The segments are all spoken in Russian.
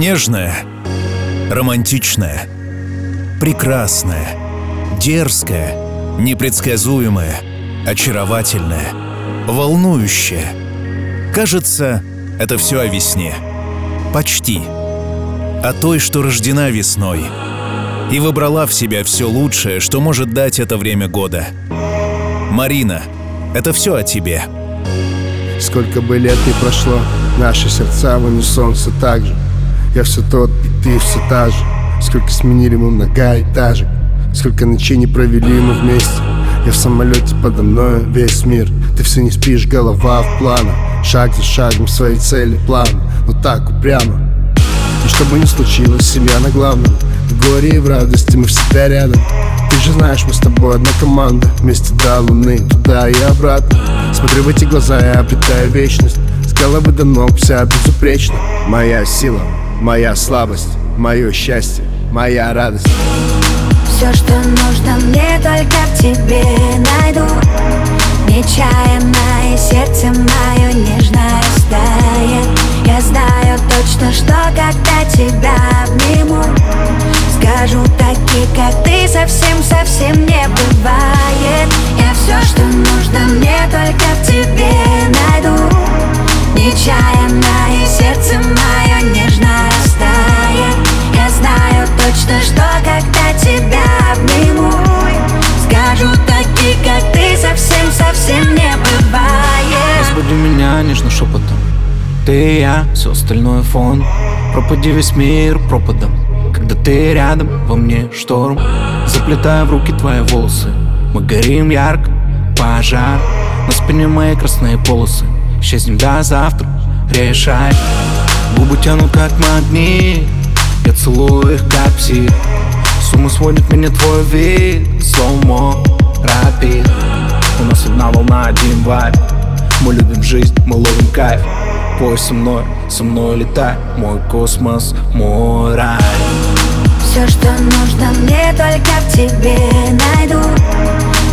Нежная, романтичная, прекрасная, дерзкая, непредсказуемая, очаровательная, волнующая. Кажется, это все о весне. Почти. О той, что рождена весной. И выбрала в себя все лучшее, что может дать это время года. Марина, это все о тебе. Сколько бы лет не прошло, наши сердца в унисон все так же. Я все тот, и ты все та же. Сколько сменили мы многоэтажек, сколько ночей не провели мы вместе. Я в самолете подо мной весь мир. Ты все не спишь, голова в планах Шаг за шагом своей цели план. Но так упрямо. И что бы ни случилось, семья на главном. В горе и в радости мы всегда рядом. Ты же знаешь, мы с тобой одна команда. Вместе до луны, туда и обратно. Смотрю в эти глаза, я обретаю вечность. С головы до ног вся безупречна. Моя сила, моя слабость, мое счастье, моя радость. Все, что нужно мне, только в тебе найду. Нечаянно и сердце мое нежно растает Я знаю точно, что когда тебя обниму Скажу такие, как ты, совсем-совсем не бывает. Я все, что нужно мне, только в тебе найду. Нечаянно Ты и я, все остальное фон. Пропади весь мир пропадом Когда ты рядом, во мне шторм. Заплетая в руки твои волосы Мы горим ярко, пожар. На спине мои красные полосы Исчезнем до завтра, решай. Губы тянут как магнит Я целую их как псих с ума сводит меня твой вид Слоумо, рапид. У нас одна волна, один вайб. Мы любим жизнь, мы ловим кайф Пой со мной, со мной летай. Мой космос, мой рай. Все, что нужно мне, только в тебе найду.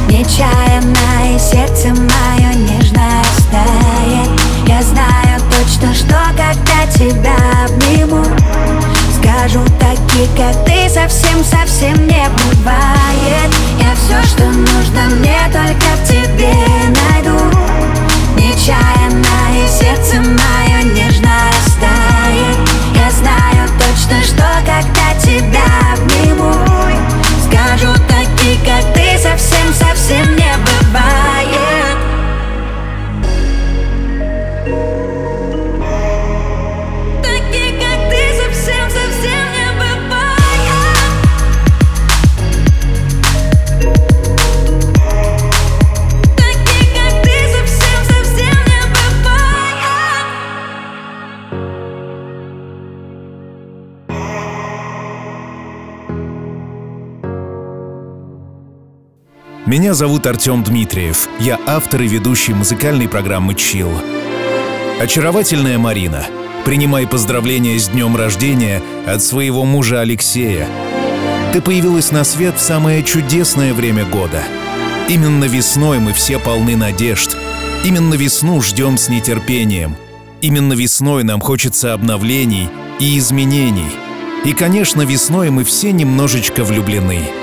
Нечаянно и сердце мое нежно растает Я знаю точно, что когда тебя обниму Скажу такие, как ты, совсем-совсем не бывает. Я все, что нужно мне, только в тебе найду Нечаянно и сердце мое нежно растает. Я знаю точно, что когда тебя обниму Скажу такие, как ты, совсем-совсем не Меня зовут Артем Дмитриев. Я автор и ведущий музыкальной программы «Чил». Очаровательная Марина, принимай поздравления с днем рождения от своего мужа Алексея. Ты появилась на свет в самое чудесное время года. Именно весной мы все полны надежд. Именно весну ждем с нетерпением. Именно весной нам хочется обновлений и изменений. И, конечно, весной мы все немножечко влюблены —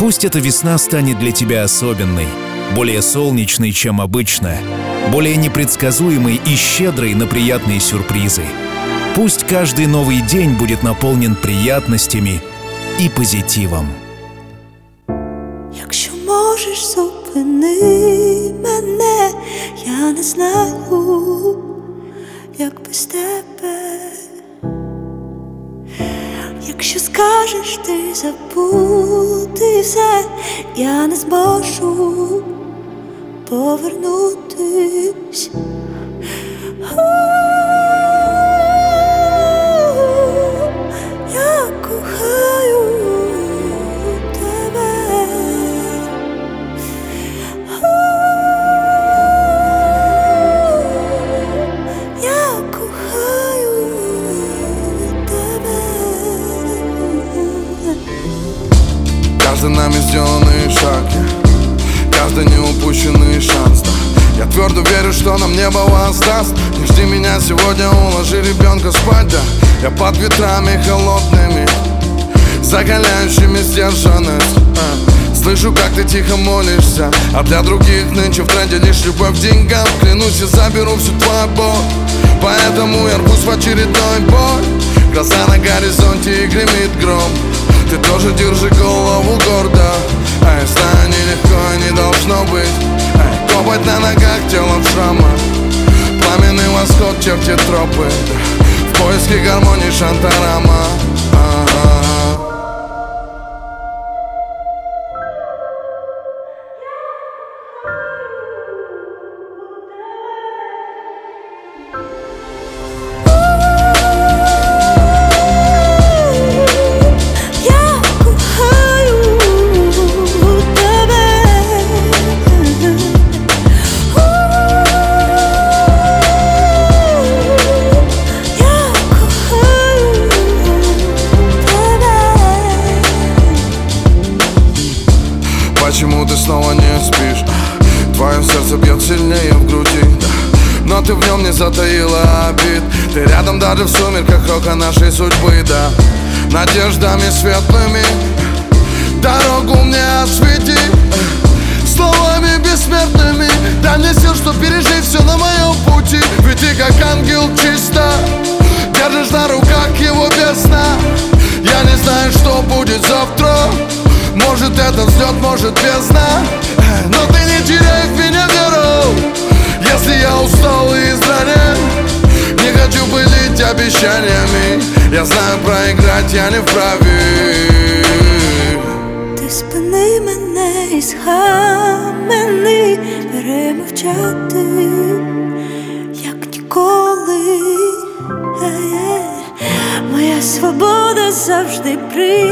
Пусть эта весна станет для тебя особенной, более солнечной, чем обычно, более непредсказуемой и щедрой на приятные сюрпризы. Пусть каждый новый день будет наполнен приятностями и позитивом. Якщо можеш, зупини мене, я не знаю, як без тебе. Якщо скажеш ти забути все, я не зможу повернутись. Шаг Каждый неупущенный шанс да. Я твердо верю, что нам небо воздаст Не жди меня сегодня, уложи ребенка спать, да. Я под ветрами холодными Закаляющими сдержанность а. Слышу, как ты тихо молишься. А для других нынче в тренде лишь любовь к деньгам. Клянусь, я заберу всю твою боль Поэтому я рвусь в очередной бой. Глаза на горизонте и гремит гром. Ты тоже держи голову гордо Я знаю, нелегко не должно быть. Эй, Копоть на ногах, тело в шрамах Пламенный восход чертит тропы. В поиске гармонии шантарама может бездна Но ты не теряй в меня веру. Если я устал и изранен Не хочу пылить обещаниями. Я знаю, проиграть я не вправе. Ти спини мене і схамени, перемовчати, свобода завжди при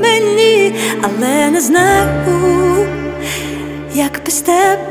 мені, але не знаю, як без тебе.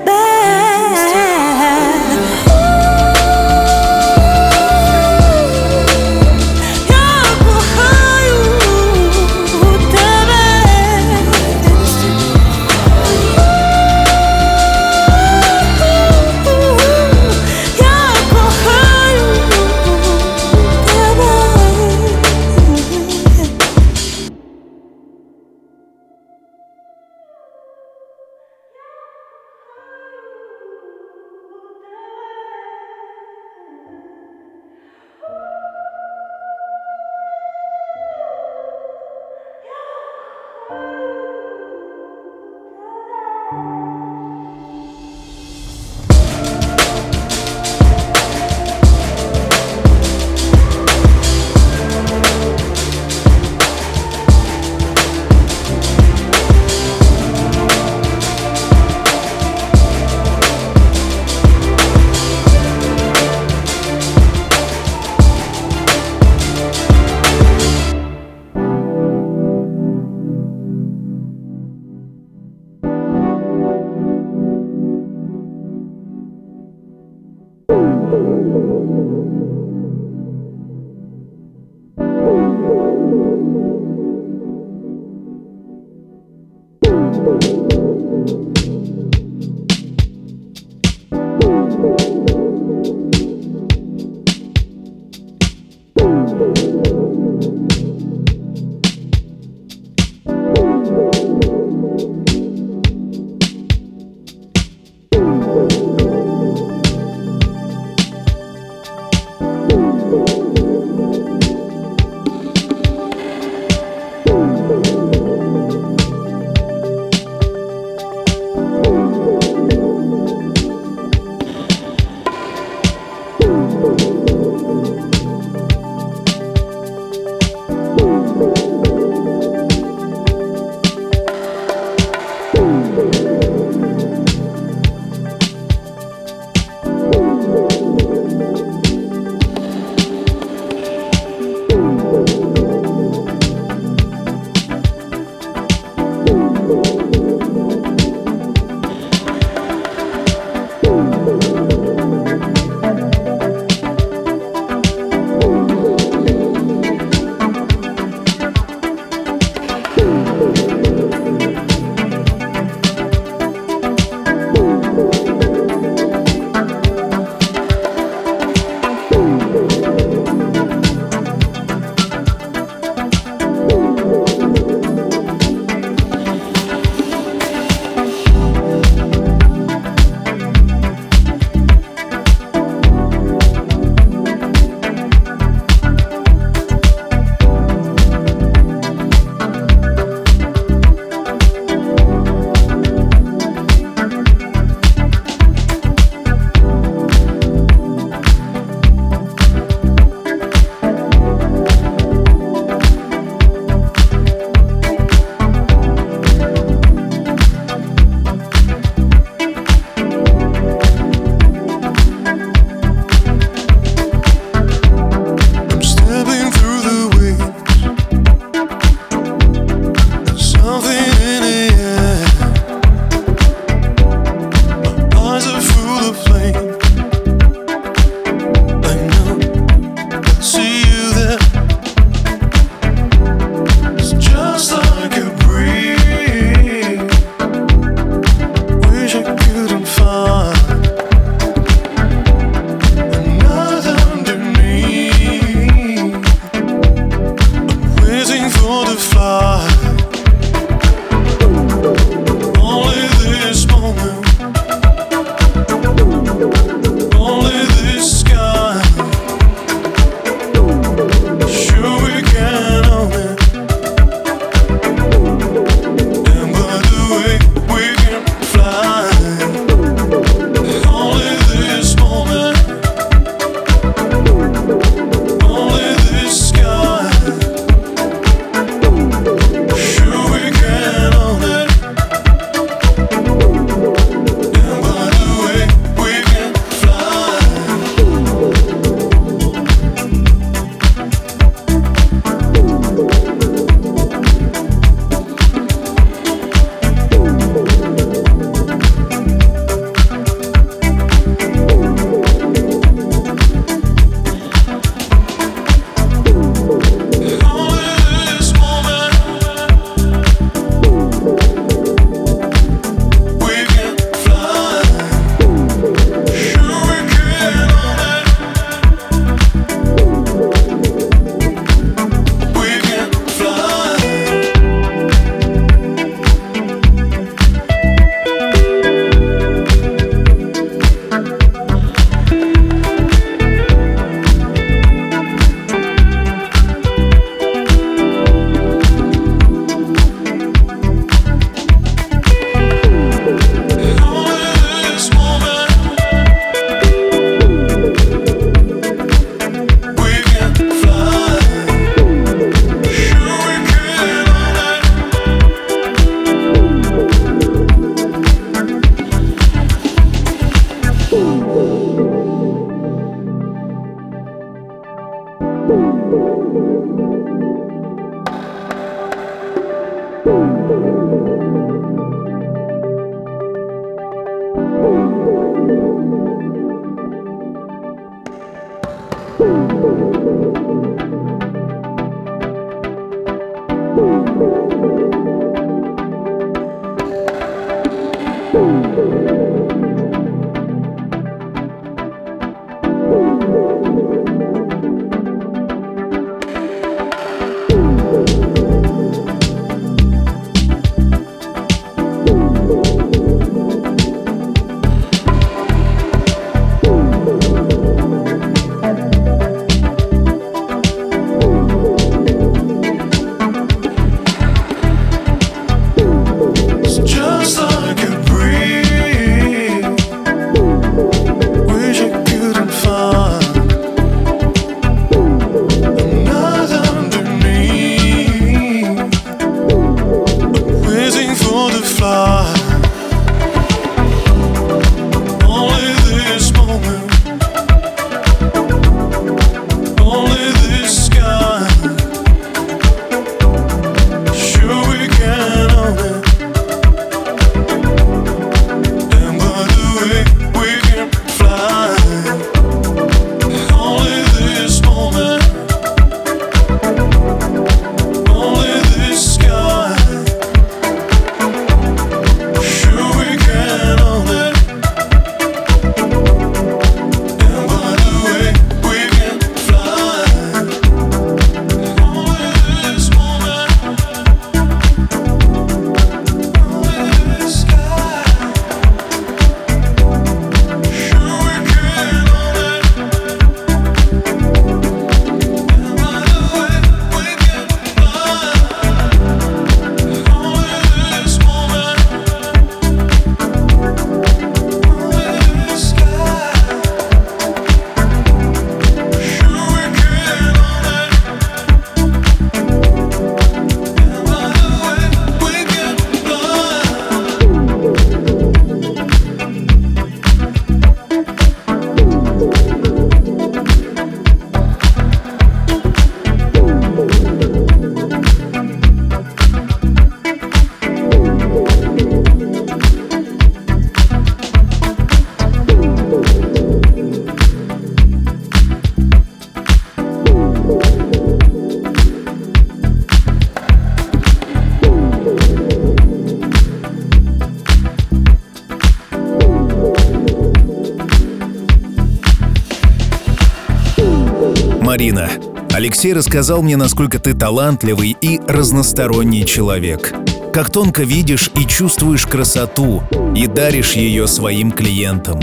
Алексей рассказал мне, насколько ты талантливый и разносторонний человек. Как тонко видишь и чувствуешь красоту и даришь ее своим клиентам.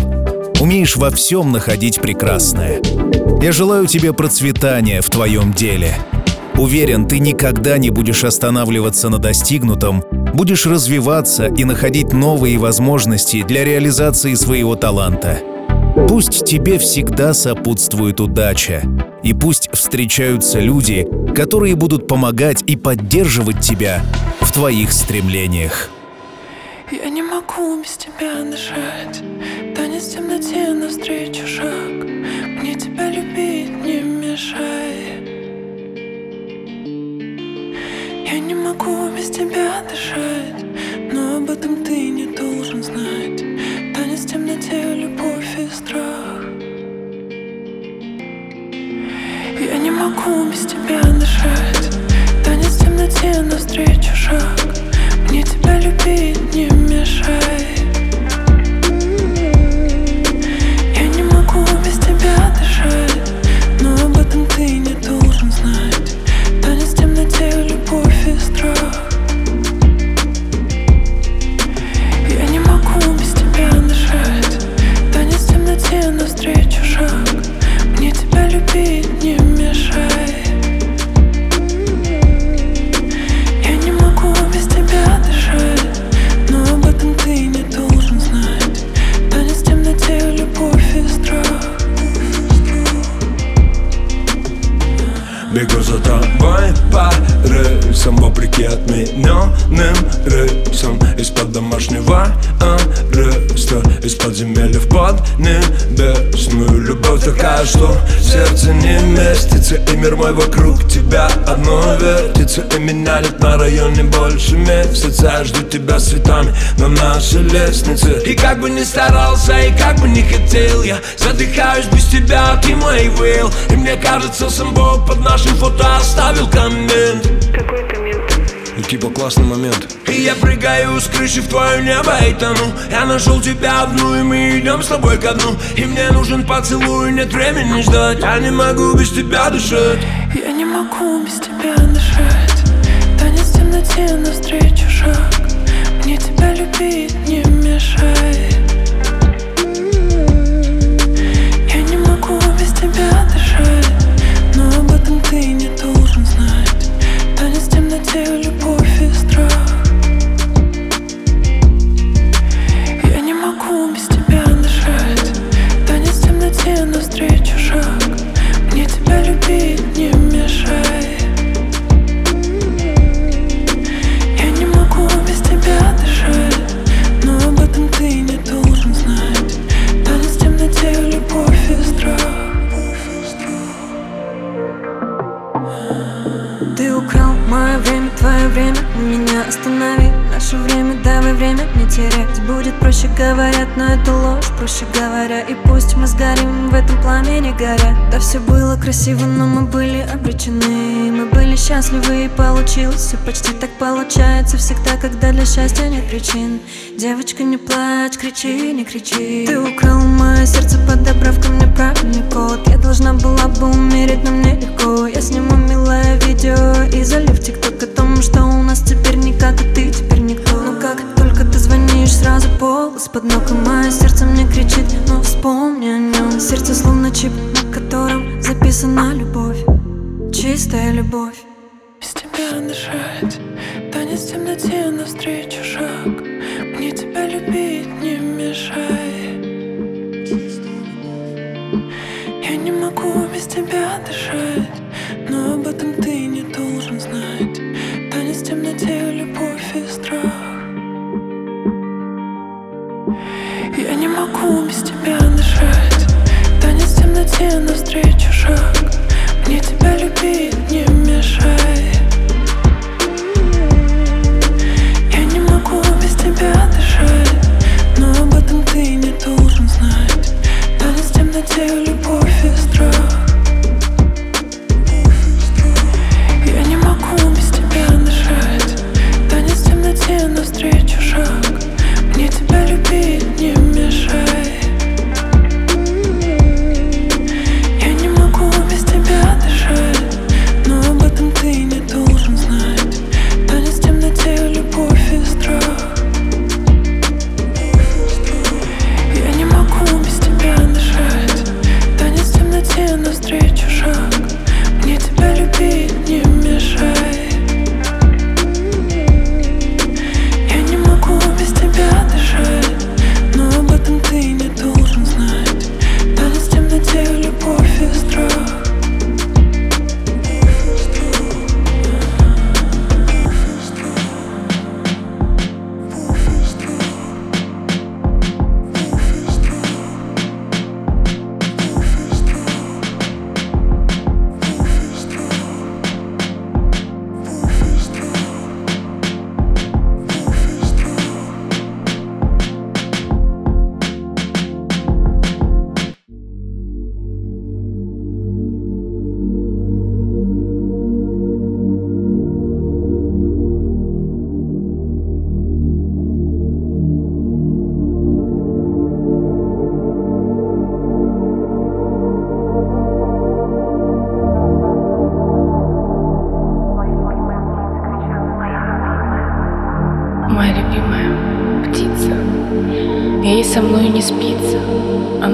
Умеешь во всем находить прекрасное. Я желаю тебе процветания в твоем деле. Уверен, ты никогда не будешь останавливаться на достигнутом, будешь развиваться и находить новые возможности для реализации своего таланта. Пусть тебе всегда сопутствует удача, и пусть встречаются люди, которые будут помогать и поддерживать тебя в твоих стремлениях. Я не могу без тебя дышать. Танец в темноте навстречу шаг. Мне тебя любить не мешай Я не могу без тебя дышать могу без тебя дышать. Танец в темноте навстречу шаг. Мне тебя любить не мешай что в сердце не местится И мир мой вокруг тебя одно вертится. И меня нет на районе больше месяца. Я жду тебя с цветами на нашей лестнице. И как бы ни старался, и как бы не хотел Я задыхаюсь без тебя, ты мой will И мне кажется, сам Бог под нашим фото оставил коммент. Какой коммент? Ну типа классный момент И я прыгаю с крыши в твое небо и тону. Я нашел тебя одну и мы идем с тобой ко дну. И мне нужен поцелуй, нет времени ждать. Я не могу без тебя дышать. Я не могу без тебя дышать. Танец в темноте навстречу шаг. Мне тебя любить не мешай все почти так получается Всегда, когда для счастья нет причин. Девочка, не плачь, кричи, не кричи. Ты украл мое сердце, подобрав ко мне правильный код. Я должна была бы умереть, но мне легко. Я сниму милое видео и залив без тебя дышать. Танец в темноте навстречу шаг. Мне тебя любить не мешай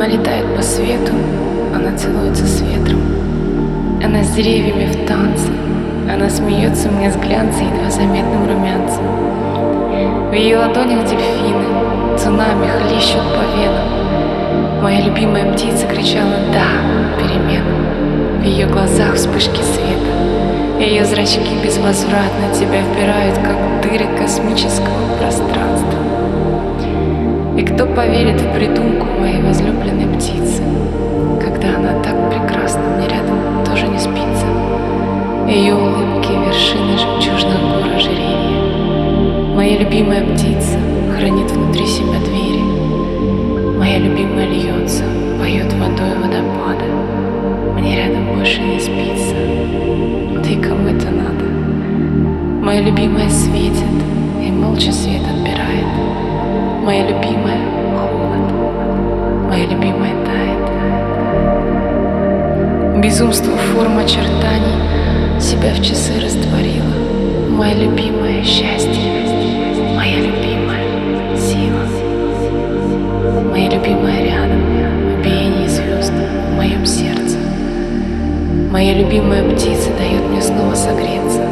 Она летает по свету, она целуется с ветром. Она с деревьями в танце, она смеется мне с глянца едва заметным румянцем. В ее ладонях дельфины, цунами хлещут по венам. Моя любимая птица кричала «Да!» переменам. В ее глазах вспышки света. Ее зрачки безвозвратно тебя вбирают, как дыры космического пространства. И кто поверит в придумку моей возлюбленной птицы, когда она так прекрасна, мне рядом тоже не спится. Ее улыбки — вершины жемчужных гор ожерелья. Моя любимая птица хранит внутри себя двери. Моя любимая льется, поет водой водопада. Мне рядом больше не спится. Ты кому это надо? Моя любимая светит и молча свет отбирает. Моя любимая холод. Моя любимая тает. Безумство форм очертаний себя в часы растворила. Моя любимая счастье, моя любимая сила, моя любимая рядом, в биении звезд в моем сердце. Моя любимая птица дает мне снова согреться.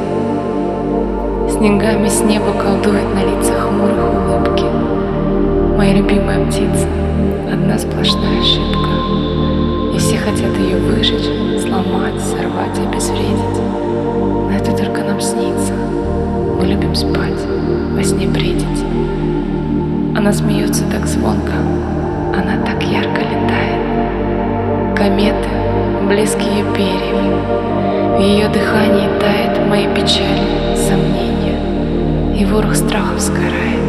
Снегами с неба колдует на лицах хмурых улыбки. Моя любимая птица — одна сплошная ошибка. И все хотят ее выжечь, сломать, сорвать, обезвредить. Но это только нам снится. Мы любим спать, во сне бредить. Она смеется так звонко, она так ярко летает. Кометы, блеск ее перьев, в ее дыхании тает мои печали, сомнения, и ворох страхов сгорает.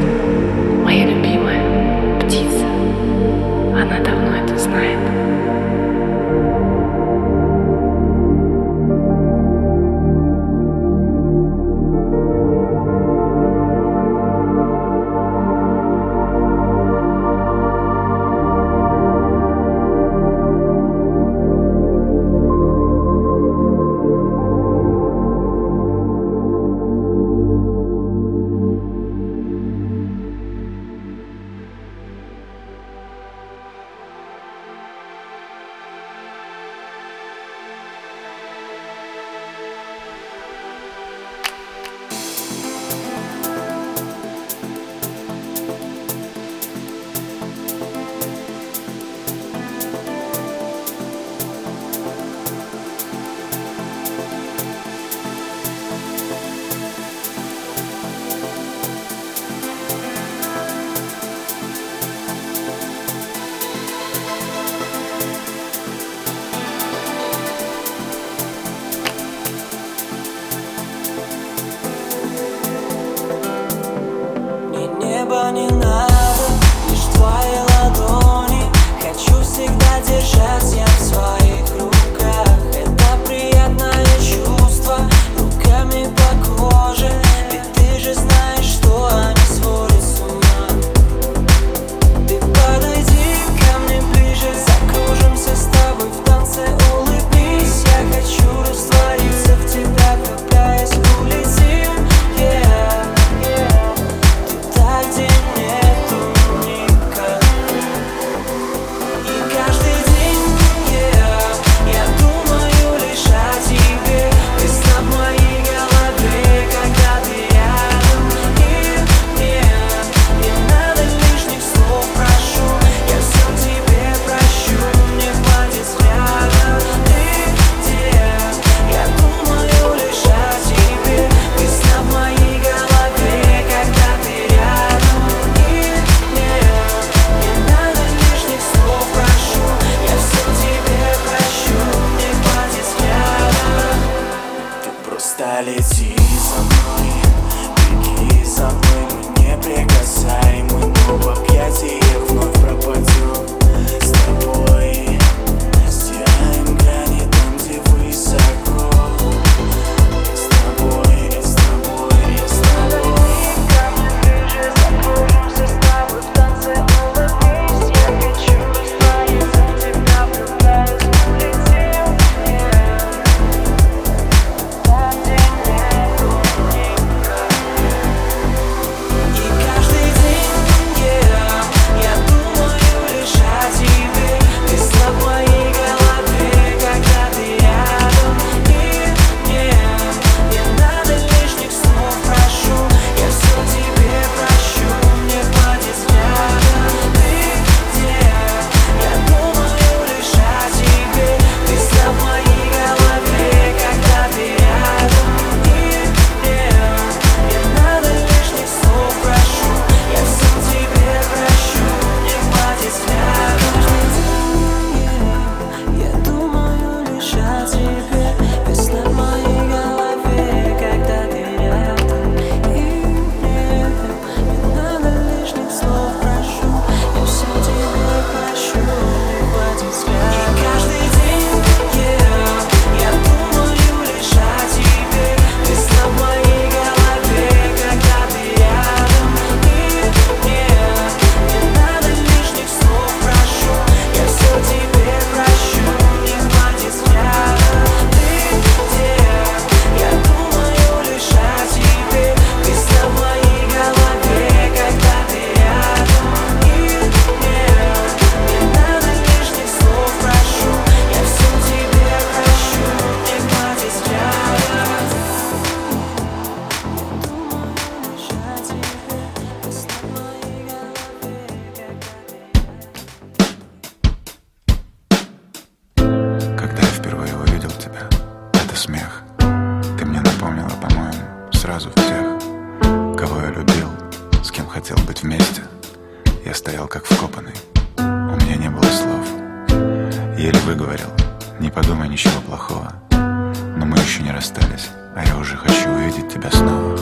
Не подумай ничего плохого. Но мы еще не расстались, а я уже хочу увидеть тебя снова.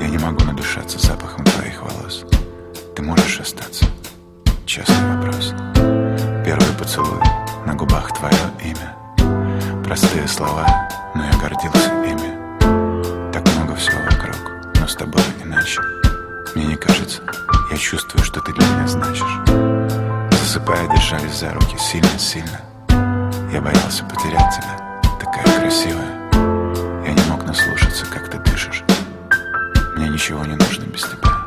Я не могу надышаться запахом твоих волос. Ты можешь остаться? Честный вопрос. Первый поцелуй, на губах твое имя. Простые слова, но я гордился ими. Так много всего вокруг, но с тобой иначе. Мне не кажется, я чувствую, что ты для меня значишь. Засыпая, держались за руки сильно-сильно Я боялся потерять тебя, такая красивая. Я не мог наслушаться, как ты дышишь Мне ничего не нужно без тебя,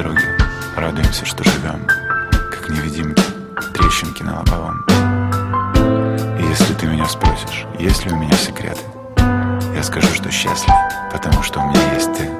Друге, радуемся, что живем Как невидимки, трещинки на лобовом. И если ты меня спросишь, есть ли у меня секреты Я скажу, что счастлив, потому что у меня есть ты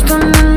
first on the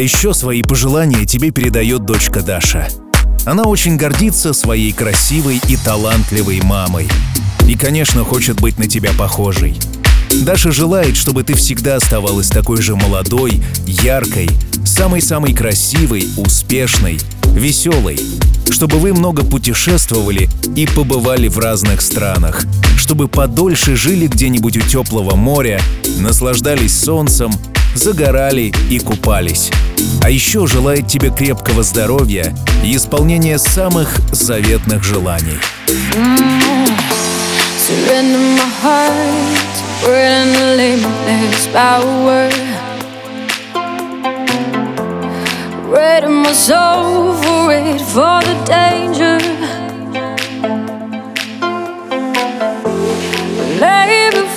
еще свои пожелания тебе передает дочка Даша. Она очень гордится своей красивой и талантливой мамой. И, конечно, хочет быть на тебя похожей. Даша желает, чтобы ты всегда оставалась такой же молодой, яркой, самой-самой красивой, успешной, веселой. Чтобы вы много путешествовали и побывали в разных странах. Чтобы подольше жили где-нибудь у теплого моря, наслаждались солнцем загорали и купались. А еще желает тебе крепкого здоровья и исполнения самых заветных желаний. My soul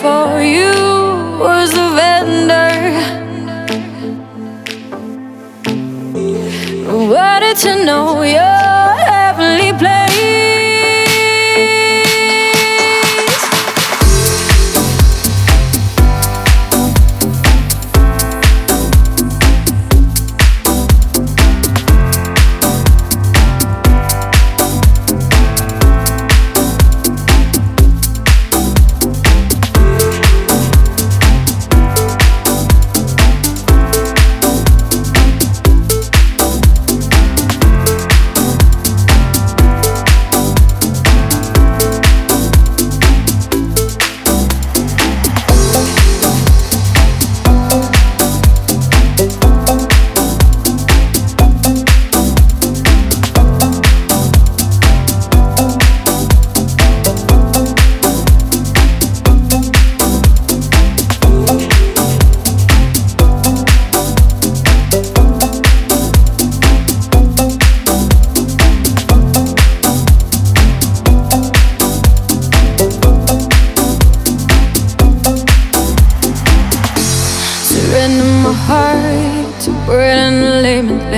for you to know your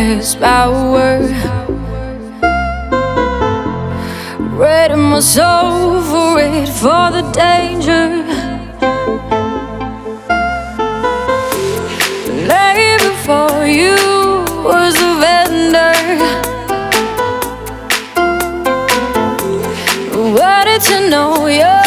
has power. Ready my soul for it, for the danger. Lay before you was a vendor. What did you know? you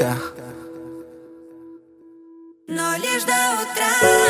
мечтах. Но лишь до утра.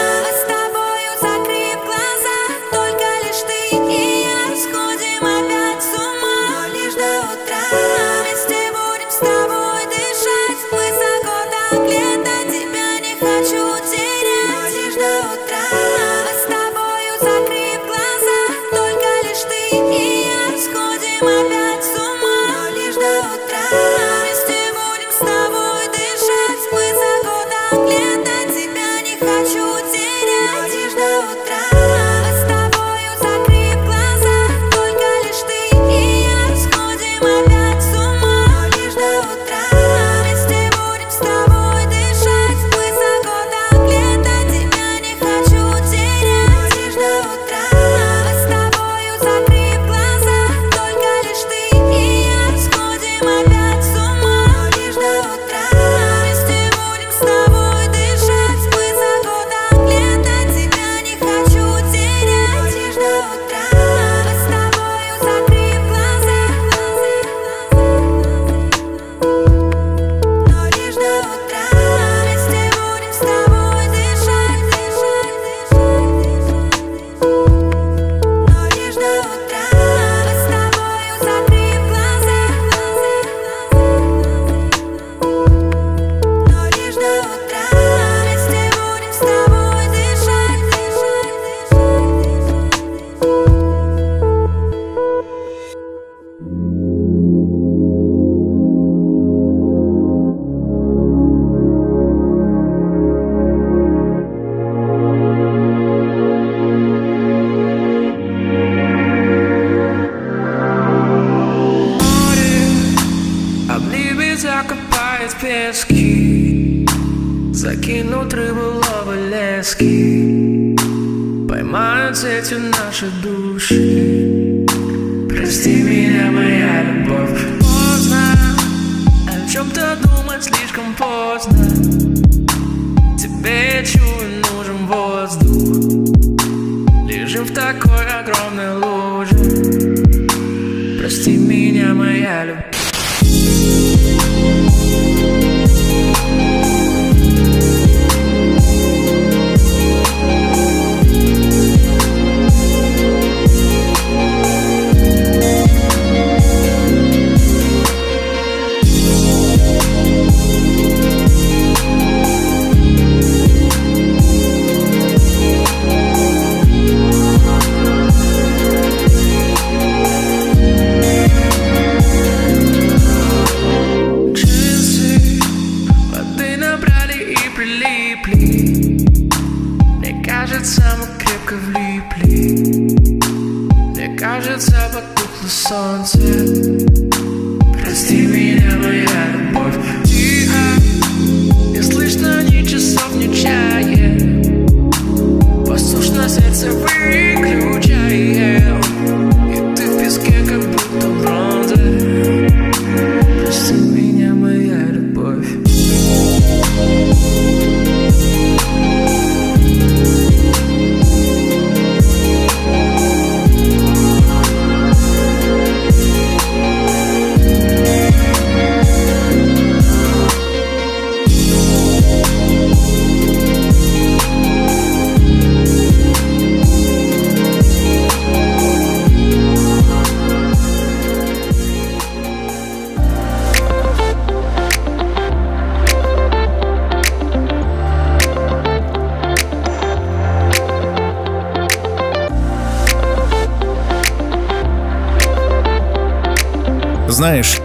Знаешь,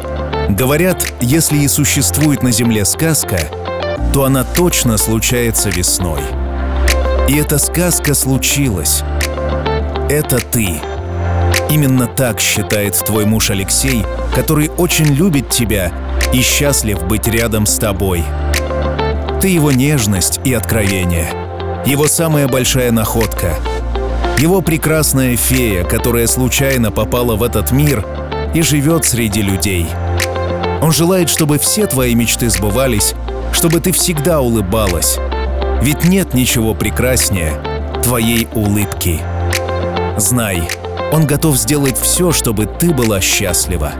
говорят, если и существует на Земле сказка, то она точно случается весной. И эта сказка случилась. Это ты. Именно так считает твой муж Алексей, который очень любит тебя и счастлив быть рядом с тобой. Ты его нежность и откровение, его самая большая находка, его прекрасная фея, которая случайно попала в этот мир и живет среди людей. Он желает, чтобы все твои мечты сбывались, чтобы ты всегда улыбалась. Ведь нет ничего прекраснее твоей улыбки. Знай, он готов сделать все, чтобы ты была счастлива.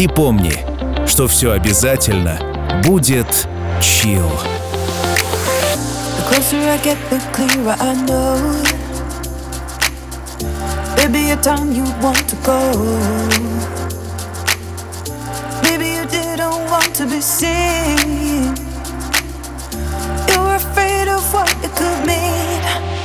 И помни, что все обязательно будет чил. Baby, a time you want to go. To be seen. You were afraid of what it could mean.